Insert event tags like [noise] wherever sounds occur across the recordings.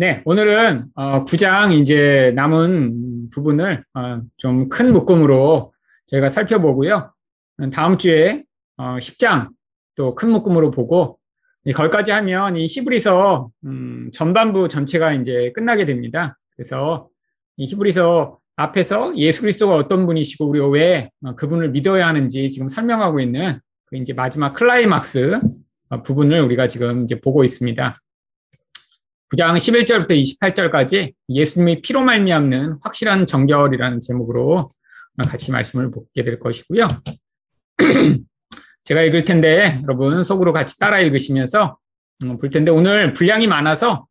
네, 오늘은 어, 9장 이제 남은 부분을 어, 좀 큰 묶음으로 저희가 살펴보고요. 다음 주에 어, 10장 또 큰 묶음으로 보고 거기까지 하면 이 히브리서 음, 전반부 전체가 이제 끝나게 됩니다. 그래서 이 히브리서 앞에서 예수 그리스도가 어떤 분이시고 우리가 왜 어, 그분을 믿어야 하는지 지금 설명하고 있는 그 이제 마지막 클라이막스 어, 부분을 우리가 지금 이제 보고 있습니다. 9장 11절부터 28절까지 예수님이 피로 말미암는 확실한 정결이라는 제목으로 같이 말씀을 보게 될 것이고요. [clears throat] 제가 읽을 텐데 여러분 속으로 같이 따라 읽으시면서 음, 볼 텐데 오늘 분량이 많아서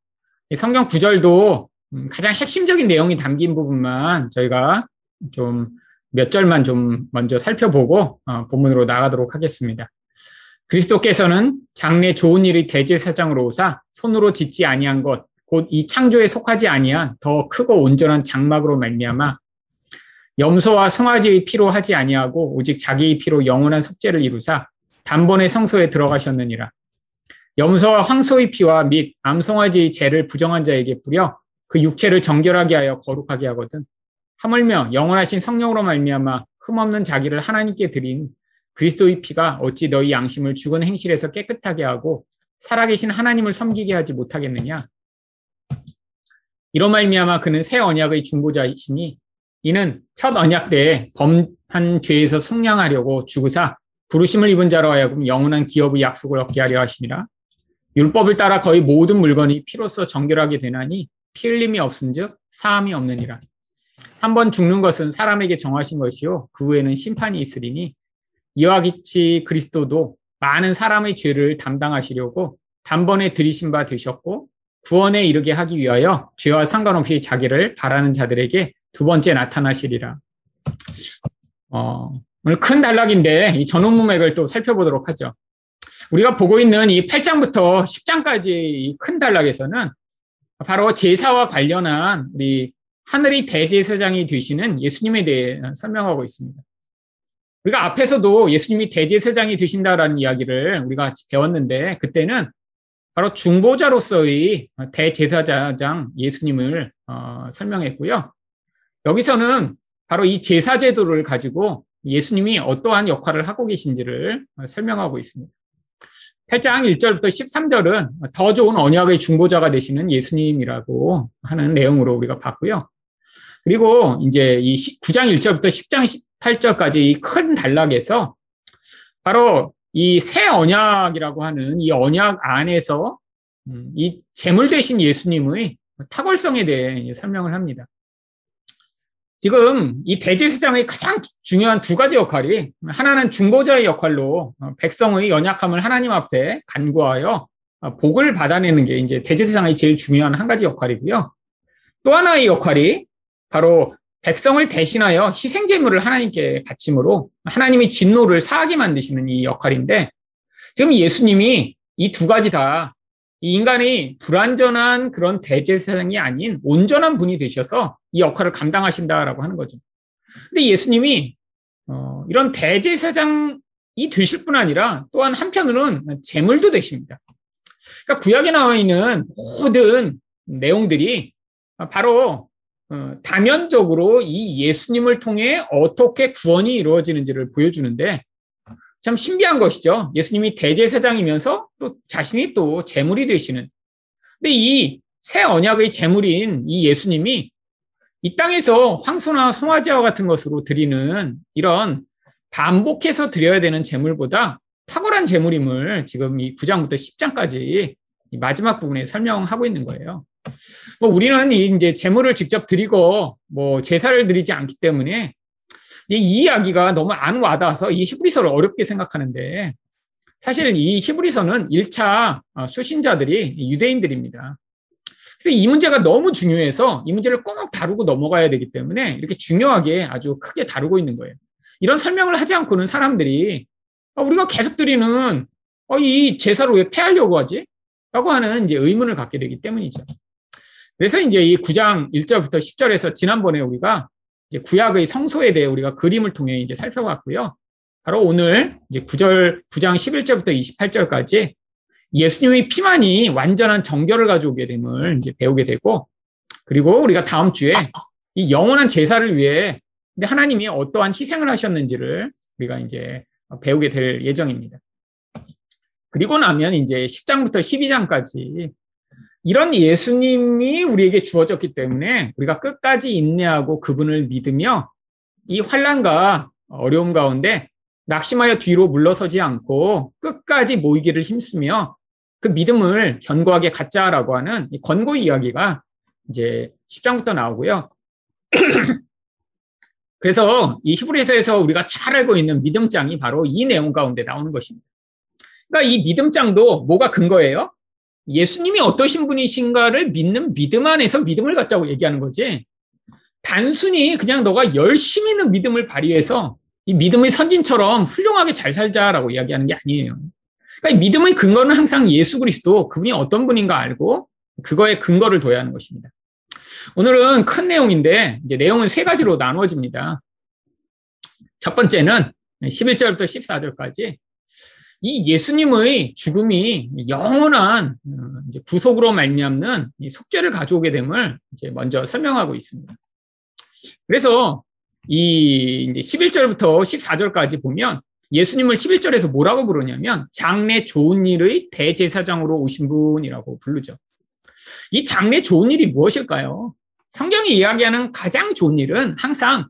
성경 구절도 음, 가장 핵심적인 내용이 담긴 부분만 저희가 좀 몇 절만 좀 먼저 살펴보고 어, 본문으로 나가도록 하겠습니다. 그리스도께서는 장래 좋은 일이 대제사장으로 오사 손으로 짓지 아니한 것 곧 이 창조에 속하지 아니한 더 크고 온전한 장막으로 말미암아 염소와 송아지의 피로 하지 아니하고 오직 자기의 피로 영원한 속죄를 이루사 단번에 성소에 들어가셨느니라. 염소와 황소의 피와 및 암송아지의 죄를 부정한 자에게 뿌려 그 육체를 정결하게 하여 거룩하게 하거든. 하물며 영원하신 성령으로 말미암아 흠없는 자기를 하나님께 드린 그리스도의 피가 어찌 너희 양심을 죽은 행실에서 깨끗하게 하고 살아계신 하나님을 섬기게 하지 못하겠느냐? 이런 말미암아 그는 새 언약의 중보자이시니 이는 첫 언약 때 범한 죄에서 속량하려고 죽으사 부르심을 입은 자로 하여금 영원한 기업의 약속을 얻게 하려 하심이라. 율법을 따라 거의 모든 물건이 피로써 정결하게 되나니 피 흘림이 없은즉 사함이 없느니라. 한 번 죽는 것은 사람에게 정하신 것이요 그 후에는 심판이 있으리니 이와 같이 그리스도도 많은 사람의 죄를 담당하시려고 단번에 들이신 바 되셨고 구원에 이르게 하기 위하여 죄와 상관없이 자기를 바라는 자들에게 두 번째 나타나시리라. 어, 오늘 큰 단락인데 이 전원 문맥을 또 살펴보도록 하죠. 우리가 보고 있는 이 8장부터 10장까지 큰 단락에서는 바로 제사와 관련한 우리 하늘의 대제사장이 되시는 예수님에 대해 설명하고 있습니다. 우리가 앞에서도 예수님이 대제사장이 되신다라는 이야기를 우리가 배웠는데 그때는 바로 중보자로서의 대제사장 예수님을 어, 설명했고요. 여기서는 바로 이 제사 제도를 가지고 예수님이 어떠한 역할을 하고 계신지를 설명하고 있습니다. 8장 1절부터 13절은 더 좋은 언약의 중보자가 되시는 예수님이라고 하는 내용으로 우리가 봤고요. 그리고 이제 이 9장 1절부터 10장 18절까지 이 큰 단락에서 바로 이 새 언약이라고 하는 이 언약 안에서 음, 이 재물 대신 예수님의 탁월성에 대해 설명을 합니다. 지금 이 대제사장의 가장 중요한 두 가지 역할이 하나는 중보자의 역할로 어, 백성의 연약함을 하나님 앞에 간구하여 어, 복을 받아내는 게 이제 대제사장의 제일 중요한 한 가지 역할이고요. 또 하나의 역할이 바로 백성을 대신하여 희생제물을 하나님께 바침으로 하나님의 진노를 사하게 만드시는 이 역할인데 지금 예수님이 이 두 가지 다이 인간이 불완전한 그런 대제사장이 아닌 온전한 분이 되셔서 이 역할을 감당하신다라고 하는 거죠. 근데 예수님이 어, 이런 대제사장이 되실 뿐 아니라 또한 한편으로는 제물도 되십니다. 그러니까 구약에 나와 있는 모든 내용들이 바로 어, 다면적으로 이 예수님을 통해 어떻게 구원이 이루어지는지를 보여주는데 참 신비한 것이죠. 예수님이 대제사장이면서 또 자신이 또 제물이 되시는. 근데 이 새 언약의 제물인 이 예수님이 이 땅에서 황소나 송아지와 같은 것으로 드리는 이런 반복해서 드려야 되는 제물보다 탁월한 제물임을 지금 이 9장부터 10장까지 마지막 부분에 설명하고 있는 거예요. 뭐 우리는 이제 재물을 직접 드리고 뭐 제사를 드리지 않기 때문에 이 이야기가 너무 안 와닿아서 이 히브리서를 어렵게 생각하는데 사실 이 히브리서는 1차 어, 수신자들이 유대인들입니다. 이 문제가 너무 중요해서 이 문제를 꼭 다루고 넘어가야 되기 때문에 이렇게 중요하게 아주 크게 다루고 있는 거예요. 이런 설명을 하지 않고는 사람들이 아, 우리가 계속 드리는 어, 이 제사를 왜 폐하려고 하지? 라고 하는 이제 의문을 갖게 되기 때문이죠. 그래서 이제 이 9장 1절부터 10절에서 지난번에 우리가 이제 구약의 성소에 대해 우리가 그림을 통해 이제 살펴봤고요. 바로 오늘 이제 9절, 9장 11절부터 28절까지 예수님의 피만이 완전한 정결을 가져오게 됨을 이제 배우게 되고 그리고 우리가 다음 주에 이 영원한 제사를 위해 근데 하나님이 어떠한 희생을 하셨는지를 우리가 이제 배우게 될 예정입니다. 그리고 나면 이제 10장부터 12장까지 이런 예수님이 우리에게 주어졌기 때문에 우리가 끝까지 인내하고 그분을 믿으며 이 환란과 어려움 가운데 낙심하여 뒤로 물러서지 않고 끝까지 모이기를 힘쓰며 그 믿음을 견고하게 갖자라고 하는 권고 이야기가 이제 10장부터 나오고요. [clears throat] 그래서 이 히브리서에서 우리가 잘 알고 있는 믿음장이 바로 이 내용 가운데 나오는 것입니다. 그러니까 이 믿음장도 뭐가 근거예요? 예수님이 어떠신 분이신가를 믿는 믿음 안에서 믿음을 갖자고 얘기하는 거지. 단순히 그냥 너가 열심히 있는 믿음을 발휘해서 이 믿음의 선진처럼 훌륭하게 잘 살자라고 이야기하는 게 아니에요. 그러니까 믿음의 근거는 항상 예수 그리스도 그분이 어떤 분인가 알고 그거에 근거를 둬야 하는 것입니다. 오늘은 큰 내용인데 이제 내용은 세 가지로 나누어집니다. 첫 번째는 11절부터 14절까지 이 예수님의 죽음이 영원한 어, 구속으로 말미암는 속죄를 가져오게 됨을 이제 먼저 설명하고 있습니다. 그래서 이 이제 11절부터 14절까지 보면 예수님을 11절에서 뭐라고 부르냐면 장래 좋은 일의 대제사장으로 오신 분이라고 부르죠. 이 장래 좋은 일이 무엇일까요? 성경이 이야기하는 가장 좋은 일은 항상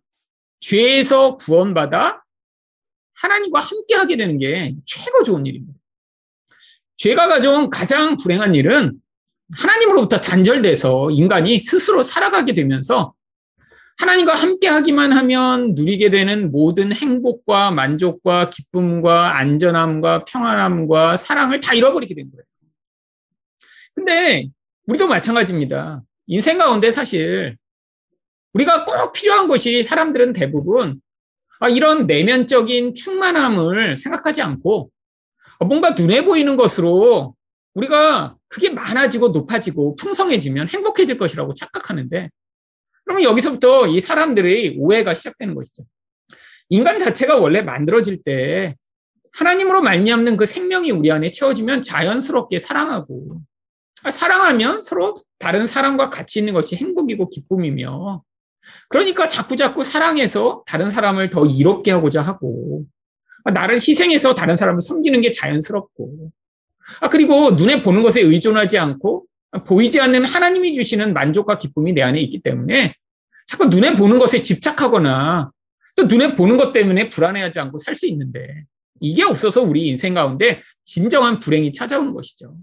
죄에서 구원받아 하나님과 함께 하게 되는 게 최고 좋은 일입니다. 죄가 가져온 가장 불행한 일은 하나님으로부터 단절돼서 인간이 스스로 살아가게 되면서 하나님과 함께 하기만 하면 누리게 되는 모든 행복과 만족과 기쁨과 안전함과 평안함과 사랑을 다 잃어버리게 된 거예요. 근데 우리도 마찬가지입니다. 인생 가운데 사실 우리가 꼭 필요한 것이 사람들은 대부분 아, 이런 내면적인 충만함을 생각하지 않고 뭔가 눈에 보이는 것으로 우리가 그게 많아지고 높아지고 풍성해지면 행복해질 것이라고 착각하는데 그러면 여기서부터 이 사람들의 오해가 시작되는 것이죠. 인간 자체가 원래 만들어질 때 하나님으로 말미암는 그 생명이 우리 안에 채워지면 자연스럽게 사랑하고 아, 사랑하면 서로 다른 사람과 같이 있는 것이 행복이고 기쁨이며 그러니까 자꾸자꾸 사랑해서 다른 사람을 더 이롭게 하고자 하고 아, 나를 희생해서 다른 사람을 섬기는 게 자연스럽고 아 그리고 눈에 보는 것에 의존하지 않고 보이지 않는 하나님이 주시는 만족과 기쁨이 내 안에 있기 때문에 자꾸 눈에 보는 것에 집착하거나 또 눈에 보는 것 때문에 불안해하지 않고 살 수 있는데 이게 없어서 우리 인생 가운데 진정한 불행이 찾아오는 것이죠.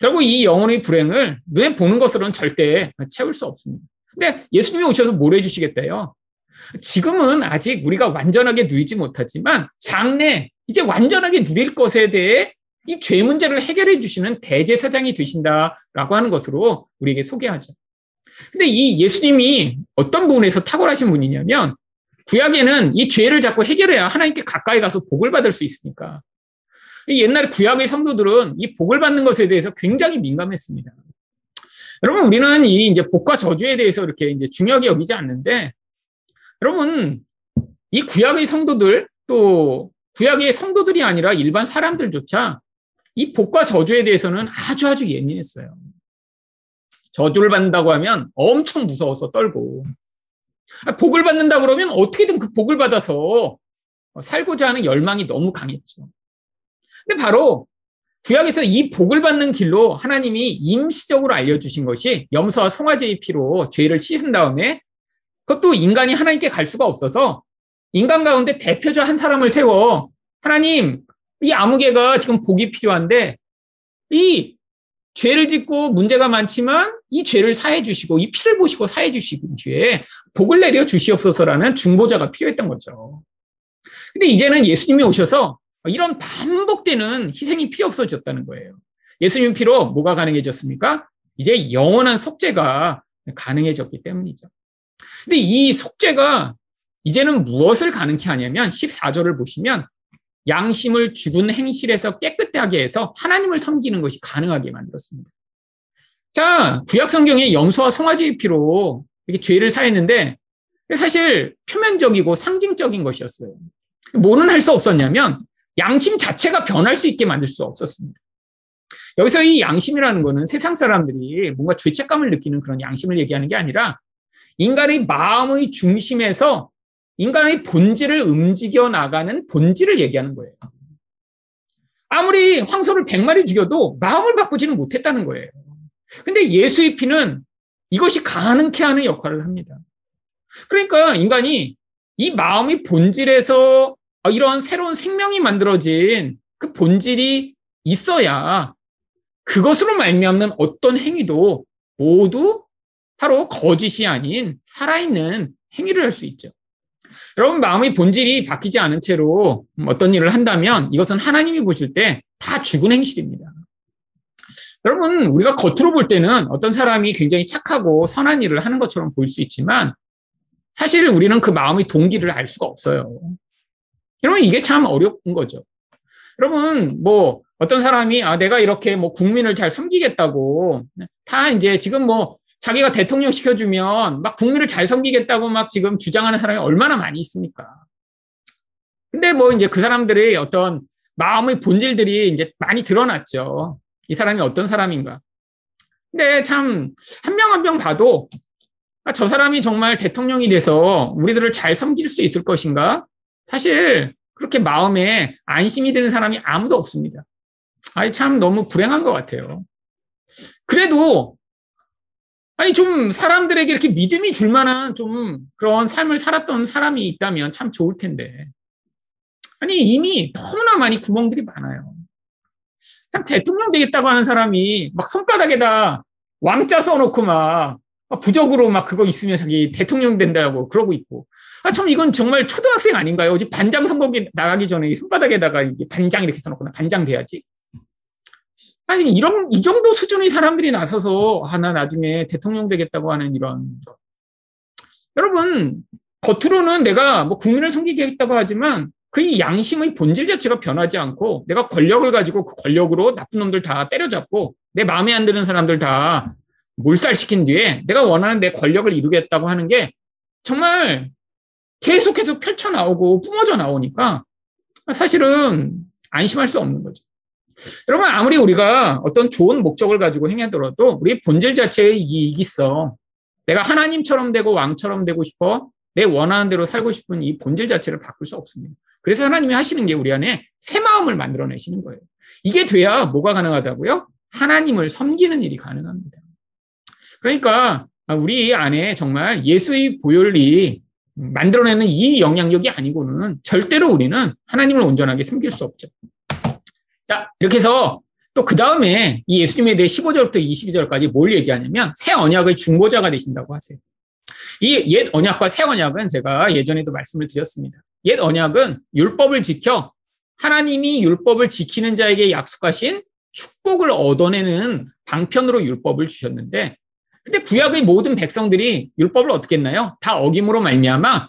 결국 이 영혼의 불행을 눈에 보는 것으로는 절대 채울 수 없습니다. 근데 예수님이 오셔서 뭘 해주시겠대요? 지금은 아직 우리가 완전하게 누리지 못하지만 장래 이제 완전하게 누릴 것에 대해 이 죄 문제를 해결해 주시는 대제사장이 되신다라고 하는 것으로 우리에게 소개하죠. 근데 이 예수님이 어떤 부분에서 탁월하신 분이냐면 구약에는 이 죄를 자꾸 해결해야 하나님께 가까이 가서 복을 받을 수 있으니까 옛날 구약의 성도들은 이 복을 받는 것에 대해서 굉장히 민감했습니다. 여러분, 우리는 이 이제 복과 저주에 대해서 이렇게 이제 중요하게 여기지 않는데, 여러분, 이 구약의 성도들, 또 구약의 성도들이 아니라 일반 사람들조차 이 복과 저주에 대해서는 아주 아주 예민했어요. 저주를 받는다고 하면 엄청 무서워서 떨고, 복을 받는다 그러면 어떻게든 그 복을 받아서 살고자 하는 열망이 너무 강했죠. 근데 바로 구약에서 이 복을 받는 길로 하나님이 임시적으로 알려주신 것이 염소와 송아지의 피로 죄를 씻은 다음에 그것도 인간이 하나님께 갈 수가 없어서 인간 가운데 대표자 한 사람을 세워 하나님 이 아무개가 지금 복이 필요한데 이 죄를 짓고 문제가 많지만 이 죄를 사해 주시고 이 피를 보시고 사해 주시고 뒤에 복을 내려 주시옵소서라는 중보자가 필요했던 거죠. 근데 이제는 예수님이 오셔서 이런 반복되는 희생이 필요 없어졌다는 거예요. 예수님 피로 뭐가 가능해졌습니까? 이제 영원한 속죄가 가능해졌기 때문이죠. 근데 이 속죄가 이제는 무엇을 가능케 하냐면 14절을 보시면 양심을 죽은 행실에서 깨끗하게 해서 하나님을 섬기는 것이 가능하게 만들었습니다. 자, 구약 성경에 염소와 송아지의 피로 이렇게 죄를 사했는데 사실 표면적이고 상징적인 것이었어요. 뭐는 할 수 없었냐면 양심 자체가 변할 수 있게 만들 수 없었습니다. 여기서 이 양심이라는 거는 세상 사람들이 뭔가 죄책감을 느끼는 그런 양심을 얘기하는 게 아니라 인간의 마음의 중심에서 인간의 본질을 움직여 나가는 본질을 얘기하는 거예요. 아무리 황소를 100마리 죽여도 마음을 바꾸지는 못했다는 거예요. 근데 예수의 피는 이것이 가능케 하는 역할을 합니다. 그러니까 인간이 이 마음의 본질에서 이런 새로운 생명이 만들어진 그 본질이 있어야 그것으로 말미암는 어떤 행위도 모두 바로 거짓이 아닌 살아있는 행위를 할 수 있죠. 여러분 마음의 본질이 바뀌지 않은 채로 어떤 일을 한다면 이것은 하나님이 보실 때 다 죽은 행실입니다. 여러분 우리가 겉으로 볼 때는 어떤 사람이 굉장히 착하고 선한 일을 하는 것처럼 보일 수 있지만 사실 우리는 그 마음의 동기를 알 수가 없어요. 여러분 이게 참 어려운 거죠. 여러분 뭐 어떤 사람이 아 내가 이렇게 뭐 국민을 잘 섬기겠다고 다 이제 지금 뭐 자기가 대통령 시켜주면 막 국민을 잘 섬기겠다고 막 지금 주장하는 사람이 얼마나 많이 있습니까? 근데 뭐 이제 그 사람들의 어떤 마음의 본질들이 이제 많이 드러났죠. 이 사람이 어떤 사람인가. 근데 참 한 명 한명 봐도 아, 저 사람이 정말 대통령이 돼서 우리들을 잘 섬길 수 있을 것인가? 사실 그렇게 마음에 안심이 드는 사람이 아무도 없습니다. 아니, 참 너무 불행한 것 같아요. 그래도, 아니, 좀 사람들에게 이렇게 믿음이 줄 만한 좀 그런 삶을 살았던 사람이 있다면 참 좋을 텐데. 아니, 이미 너무나 많이 구멍들이 많아요. 참 대통령 되겠다고 하는 사람이 막 손바닥에다 왕자 써놓고 막 부적으로 막 그거 있으면 자기 대통령 된다고 그러고 있고. 아, 참, 이건 정말 초등학생 아닌가요? 어제 반장 선거에 나가기 전에 이 손바닥에다가 이게 반장 이렇게 써놓거나 반장 돼야지. 아니, 이런, 이 정도 수준의 사람들이 나서서, 아, 나 나중에 대통령 되겠다고 하는 이런. 여러분, 겉으로는 내가 뭐 국민을 섬기겠다고 하지만 그 양심의 본질 자체가 변하지 않고 내가 권력을 가지고 그 권력으로 나쁜 놈들 다 때려잡고 내 마음에 안 드는 사람들 다 몰살시킨 뒤에 내가 원하는 내 권력을 이루겠다고 하는 게 정말 계속해서 펼쳐나오고 뿜어져 나오니까 사실은 안심할 수 없는 거죠. 여러분, 아무리 우리가 어떤 좋은 목적을 가지고 행하더라도 우리 본질 자체의 이익이 있어. 내가 하나님처럼 되고 왕처럼 되고 싶어. 내 원하는 대로 살고 싶은 이 본질 자체를 바꿀 수 없습니다. 그래서 하나님이 하시는 게 우리 안에 새 마음을 만들어내시는 거예요. 이게 돼야 뭐가 가능하다고요? 하나님을 섬기는 일이 가능합니다. 그러니까 우리 안에 정말 예수의 보혈이 만들어내는 이 영향력이 아니고는 절대로 우리는 하나님을 온전하게 섬길 수 없죠. 자, 이렇게 해서 또 그 다음에 이 예수님에 대해 15절부터 22절까지 뭘 얘기하냐면 새 언약의 중보자가 되신다고 하세요. 이 옛 언약과 새 언약은 제가 예전에도 말씀을 드렸습니다. 옛 언약은 율법을 지켜 하나님이 율법을 지키는 자에게 약속하신 축복을 얻어내는 방편으로 율법을 주셨는데 근데 구약의 모든 백성들이 율법을 어떻게 했나요? 다 어김으로 말미암아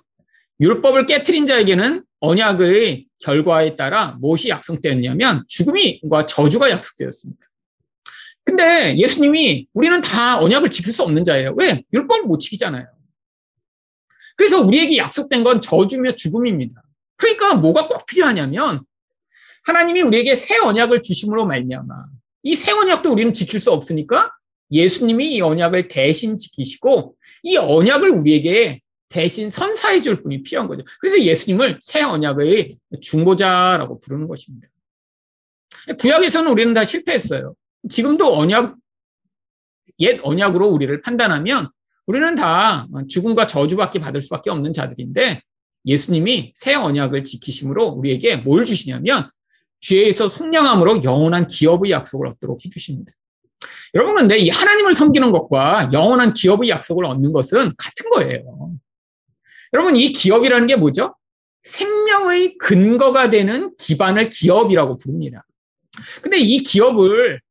율법을 깨뜨린 자에게는 언약의 결과에 따라 무엇이 약속되었냐면 죽음과 저주가 약속되었습니다. 근데 예수님이 우리는 다 언약을 지킬 수 없는 자예요. 왜? 율법을 못 지키잖아요. 그래서 우리에게 약속된 건 저주며 죽음입니다. 그러니까 뭐가 꼭 필요하냐면 하나님이 우리에게 새 언약을 주심으로 말미암아 이 새 언약도 우리는 지킬 수 없으니까 예수님이 이 언약을 대신 지키시고 이 언약을 우리에게 대신 선사해 줄 분이 필요한 거죠. 그래서 예수님을 새 언약의 중보자라고 부르는 것입니다. 구약에서는 우리는 다 실패했어요. 지금도 언약, 옛 언약으로 우리를 판단하면 우리는 다 죽음과 저주밖에 받을 수밖에 없는 자들인데 예수님이 새 언약을 지키심으로 우리에게 뭘 주시냐면 죄에서 속량함으로 영원한 기업의 약속을 얻도록 해주십니다. 여러분, 근데 이 하나님을 섬기는 것과 영원한 기업의 약속을 얻는 것은 같은 거예요. 여러분, 이 기업이라는 게 뭐죠? 생명의 근거가 되는 기반을 기업이라고 부릅니다. 근데 이 기업을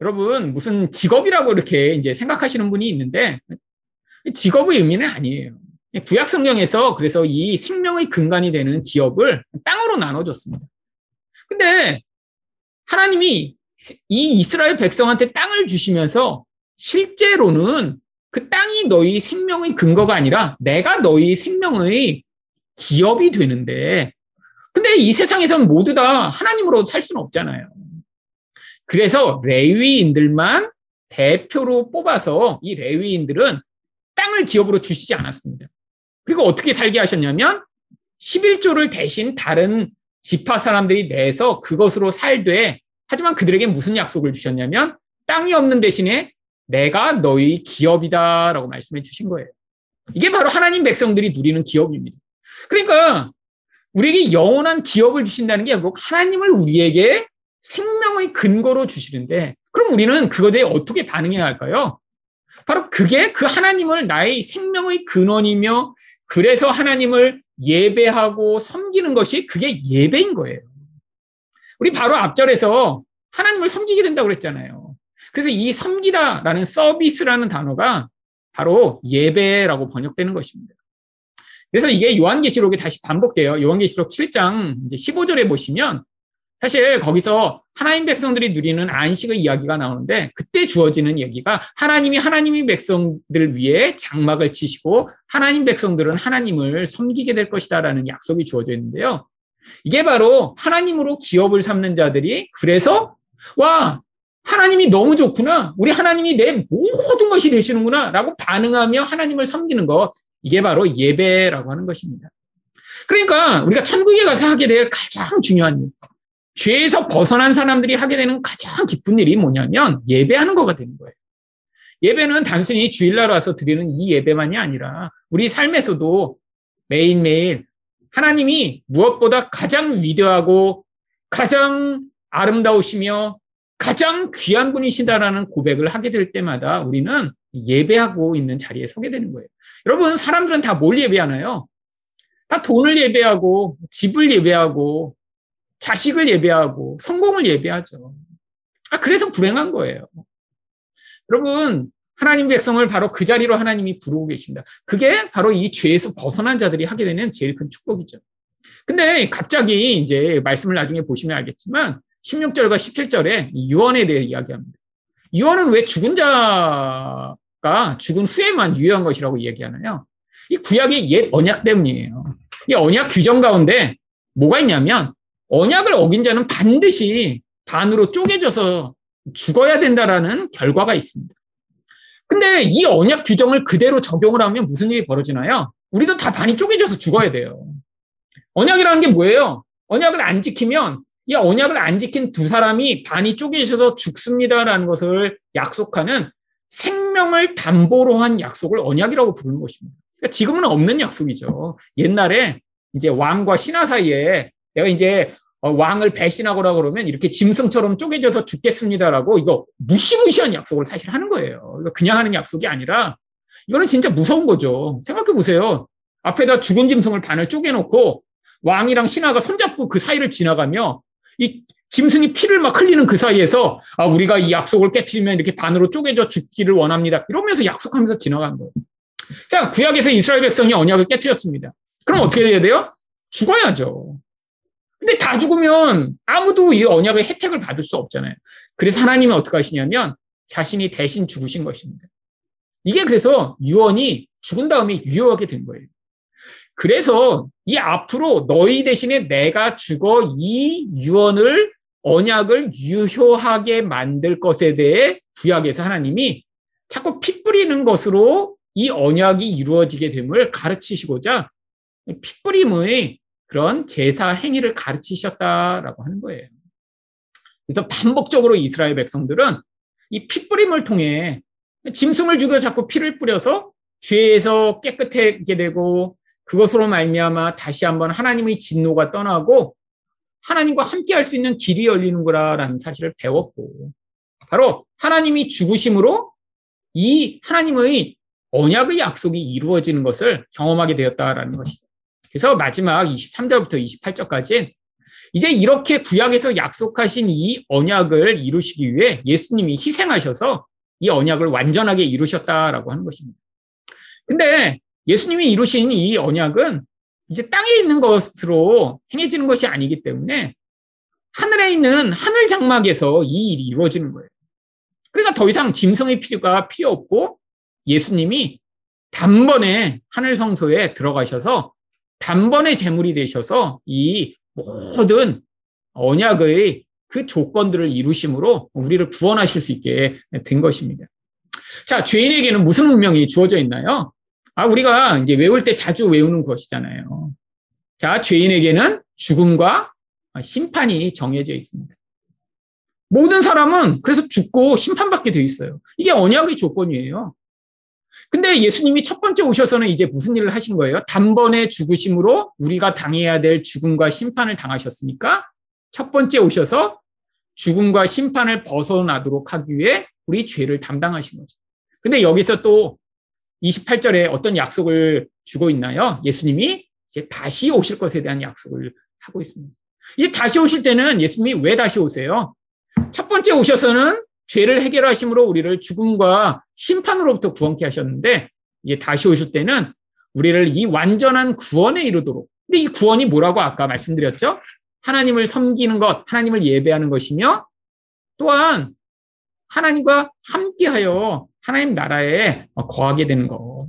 여러분 무슨 직업이라고 이렇게 이제 생각하시는 분이 있는데 직업의 의미는 아니에요. 구약 성경에서 그래서 이 생명의 근간이 되는 기업을 땅으로 나눠줬습니다. 근데 하나님이 이 이스라엘 백성한테 땅을 주시면서 실제로는 그 땅이 너희 생명의 근거가 아니라 내가 너희 생명의 기업이 되는데 근데 이 세상에서는 모두 다 하나님으로 살 수는 없잖아요. 그래서 레위인들만 대표로 뽑아서 이 레위인들은 땅을 기업으로 주시지 않았습니다. 그리고 어떻게 살게 하셨냐면 11조를 대신 다른 지파 사람들이 내서 그것으로 살되 하지만 그들에게 무슨 약속을 주셨냐면 땅이 없는 대신에 내가 너희 기업이다라고 말씀해 주신 거예요. 이게 바로 하나님 백성들이 누리는 기업입니다. 그러니까 우리에게 영원한 기업을 주신다는 게 결국 하나님을 우리에게 생명의 근거로 주시는데 그럼 우리는 그것에 대해 어떻게 반응해야 할까요? 바로 그게 그 하나님을 나의 생명의 근원이며 그래서 하나님을 예배하고 섬기는 것이 그게 예배인 거예요. 우리 바로 앞절에서 하나님을 섬기게 된다고 그랬잖아요. 그래서 이 섬기다라는 서비스라는 단어가 바로 예배라고 번역되는 것입니다. 그래서 이게 요한계시록에 다시 반복돼요. 요한계시록 7장 15절에 보시면 사실 거기서 하나님 백성들이 누리는 안식의 이야기가 나오는데 그때 주어지는 얘기가 하나님이 하나님의 백성들 위해 장막을 치시고 하나님 백성들은 하나님을 섬기게 될 것이다라는 약속이 주어져 있는데요. 이게 바로 하나님으로 기업을 삼는 자들이 그래서 와 하나님이 너무 좋구나 우리 하나님이 내 모든 것이 되시는구나 라고 반응하며 하나님을 섬기는 것 이게 바로 예배라고 하는 것입니다. 그러니까 우리가 천국에 가서 하게 될 가장 중요한 일 죄에서 벗어난 사람들이 하게 되는 가장 기쁜 일이 뭐냐면 예배하는 거가 되는 거예요. 예배는 단순히 주일날 와서 드리는 이 예배만이 아니라 우리 삶에서도 매일매일 하나님이 무엇보다 가장 위대하고 가장 아름다우시며 가장 귀한 분이시다라는 고백을 하게 될 때마다 우리는 예배하고 있는 자리에 서게 되는 거예요. 여러분, 사람들은 다 뭘 예배하나요? 다 돈을 예배하고, 집을 예배하고, 자식을 예배하고 성공을 예배하죠. 아, 그래서 불행한 거예요. 여러분, 하나님 백성을 바로 그 자리로 하나님이 부르고 계십니다. 그게 바로 이 죄에서 벗어난 자들이 하게 되는 제일 큰 축복이죠. 근데 갑자기 이제 말씀을 나중에 보시면 알겠지만 16절과 17절에 유언에 대해 이야기합니다. 유언은 왜 죽은 자가 죽은 후에만 유효한 것이라고 얘기하나요? 이 구약의 옛 언약 때문이에요. 이 언약 규정 가운데 뭐가 있냐면 언약을 어긴 자는 반드시 반으로 쪼개져서 죽어야 된다라는 결과가 있습니다. 근데 이 언약 규정을 그대로 적용을 하면 무슨 일이 벌어지나요? 우리도 다 반이 쪼개져서 죽어야 돼요. 언약이라는 게 뭐예요? 언약을 안 지키면 이 언약을 안 지킨 두 사람이 반이 쪼개져서 죽습니다라는 것을 약속하는 생명을 담보로 한 약속을 언약이라고 부르는 것입니다. 그러니까 지금은 없는 약속이죠. 옛날에 이제 왕과 신하 사이에 내가 이제 어, 왕을 배신하거나 그러면 이렇게 짐승처럼 쪼개져서 죽겠습니다라고 이거 무시무시한 약속을 사실 하는 거예요. 이거 그냥 하는 약속이 아니라 이거는 진짜 무서운 거죠. 생각해 보세요. 앞에다 죽은 짐승을 반을 쪼개놓고 왕이랑 신하가 손잡고 그 사이를 지나가며 이 짐승이 피를 막 흘리는 그 사이에서 아 우리가 이 약속을 깨뜨리면 이렇게 반으로 쪼개져 죽기를 원합니다. 이러면서 약속하면서 지나간 거예요. 자 구약에서 이스라엘 백성이 언약을 깨뜨렸습니다. 그럼 어떻게 해야 돼요? 죽어야죠. 근데 다 죽으면 아무도 이 언약의 혜택을 받을 수 없잖아요. 그래서 하나님은 어떻게 하시냐면 자신이 대신 죽으신 것입니다. 이게 그래서 유언이 죽은 다음에 유효하게 된 거예요. 그래서 이 앞으로 너희 대신에 내가 죽어 이 유언을 언약을 유효하게 만들 것에 대해 구약에서 하나님이 자꾸 피 뿌리는 것으로 이 언약이 이루어지게 됨을 가르치시고자 피 뿌림의 그런 제사 행위를 가르치셨다라고 하는 거예요. 그래서 반복적으로 이스라엘 백성들은 이 피뿌림을 통해 짐승을 죽여 자꾸 피를 뿌려서 죄에서 깨끗하게 되고 그것으로 말미암아 다시 한번 하나님의 진노가 떠나고 하나님과 함께 할 수 있는 길이 열리는 거라는 사실을 배웠고 바로 하나님이 죽으심으로 이 하나님의 언약의 약속이 이루어지는 것을 경험하게 되었다라는 것이죠. 그래서 마지막 23절부터 28절까지 이제 이렇게 구약에서 약속하신 이 언약을 이루시기 위해 예수님이 희생하셔서 이 언약을 완전하게 이루셨다라고 하는 것입니다. 근데 예수님이 이루신 이 언약은 이제 땅에 있는 것으로 행해지는 것이 아니기 때문에 하늘에 있는 하늘 장막에서 이 일이 이루어지는 거예요. 그러니까 더 이상 짐승의 필요가 필요 없고 예수님이 단번에 하늘 성소에 들어가셔서 단번에 재물이 되셔서 이 모든 언약의 그 조건들을 이루심으로 우리를 구원하실 수 있게 된 것입니다. 자, 죄인에게는 무슨 운명이 주어져 있나요? 아, 우리가 이제 외울 때 자주 외우는 것이잖아요. 자, 죄인에게는 죽음과 심판이 정해져 있습니다. 모든 사람은 그래서 죽고 심판받게 돼 있어요. 이게 언약의 조건이에요. 근데 예수님이 첫 번째 오셔서는 이제 무슨 일을 하신 거예요? 단번에 죽으심으로 우리가 당해야 될 죽음과 심판을 당하셨으니까 첫 번째 오셔서 죽음과 심판을 벗어나도록 하기 위해 우리 죄를 담당하신 거죠. 근데 여기서 또 28절에 어떤 약속을 주고 있나요? 예수님이 이제 다시 오실 것에 대한 약속을 하고 있습니다. 이 다시 오실 때는 예수님이 왜 다시 오세요? 첫 번째 오셔서는 죄를 해결하심으로 우리를 죽음과 심판으로부터 구원케 하셨는데 이제 다시 오실 때는 우리를 이 완전한 구원에 이르도록. 근데 이 구원이 뭐라고 아까 말씀드렸죠? 하나님을 섬기는 것, 하나님을 예배하는 것이며 또한 하나님과 함께하여 하나님 나라에 거하게 되는 것.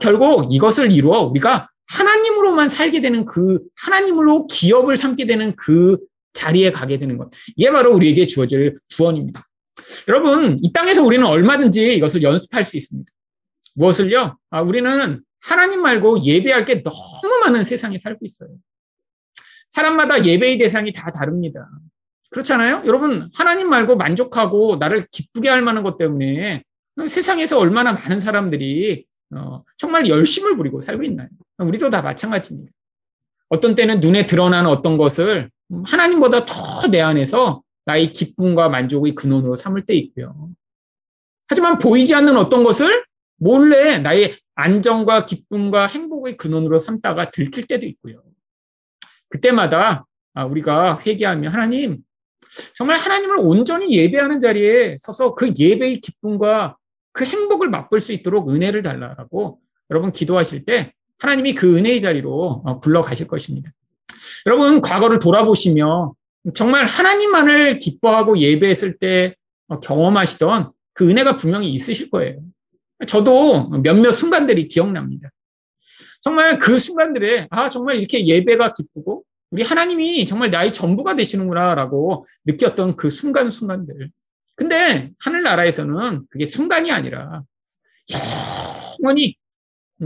결국 이것을 이루어 우리가 하나님으로만 살게 되는 그 하나님으로 기업을 삼게 되는 그 자리에 가게 되는 것. 이게 바로 우리에게 주어질 구원입니다. 여러분, 이 땅에서 우리는 얼마든지 이것을 연습할 수 있습니다. 무엇을요? 아, 우리는 하나님 말고 예배할 게 너무 많은 세상에 살고 있어요. 사람마다 예배의 대상이 다 다릅니다. 그렇잖아요? 여러분, 하나님 말고 만족하고 나를 기쁘게 할 만한 것 때문에 세상에서 얼마나 많은 사람들이 어, 정말 열심을 부리고 살고 있나요? 우리도 다 마찬가지입니다. 어떤 때는 눈에 드러나는 어떤 것을 하나님보다 더 내 안에서 나의 기쁨과 만족의 근원으로 삼을 때 있고요. 하지만 보이지 않는 어떤 것을 몰래 나의 안정과 기쁨과 행복의 근원으로 삼다가 들킬 때도 있고요. 그때마다 아, 우리가 회개하며 하나님, 정말 하나님을 온전히 예배하는 자리에 서서 그 예배의 기쁨과 그 행복을 맛볼 수 있도록 은혜를 달라라고 여러분 기도하실 때 하나님이 그 은혜의 자리로 어, 불러가실 것입니다. 여러분, 과거를 돌아보시며 정말 하나님만을 기뻐하고 예배했을 때 어, 경험하시던 그 은혜가 분명히 있으실 거예요. 저도 몇몇 순간들이 기억납니다. 정말 그 순간들에, 아, 정말 이렇게 예배가 기쁘고, 우리 하나님이 정말 나의 전부가 되시는구나라고 느꼈던 그 순간순간들. 근데 하늘나라에서는 그게 순간이 아니라 영원히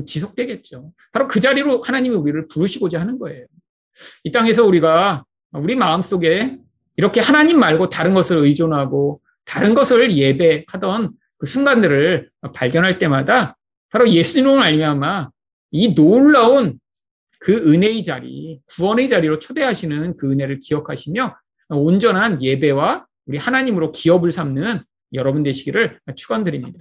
지속되겠죠. 바로 그 자리로 하나님이 우리를 부르시고자 하는 거예요. 이 땅에서 우리가 우리 마음 속에 이렇게 하나님 말고 다른 것을 의존하고 다른 것을 예배하던 그 순간들을 발견할 때마다 바로 예수님을 알미암아 이 놀라운 그 은혜의 자리, 구원의 자리로 초대하시는 그 은혜를 기억하시며 온전한 예배와 우리 하나님으로 기업을 삼는 여러분 되시기를 축원드립니다.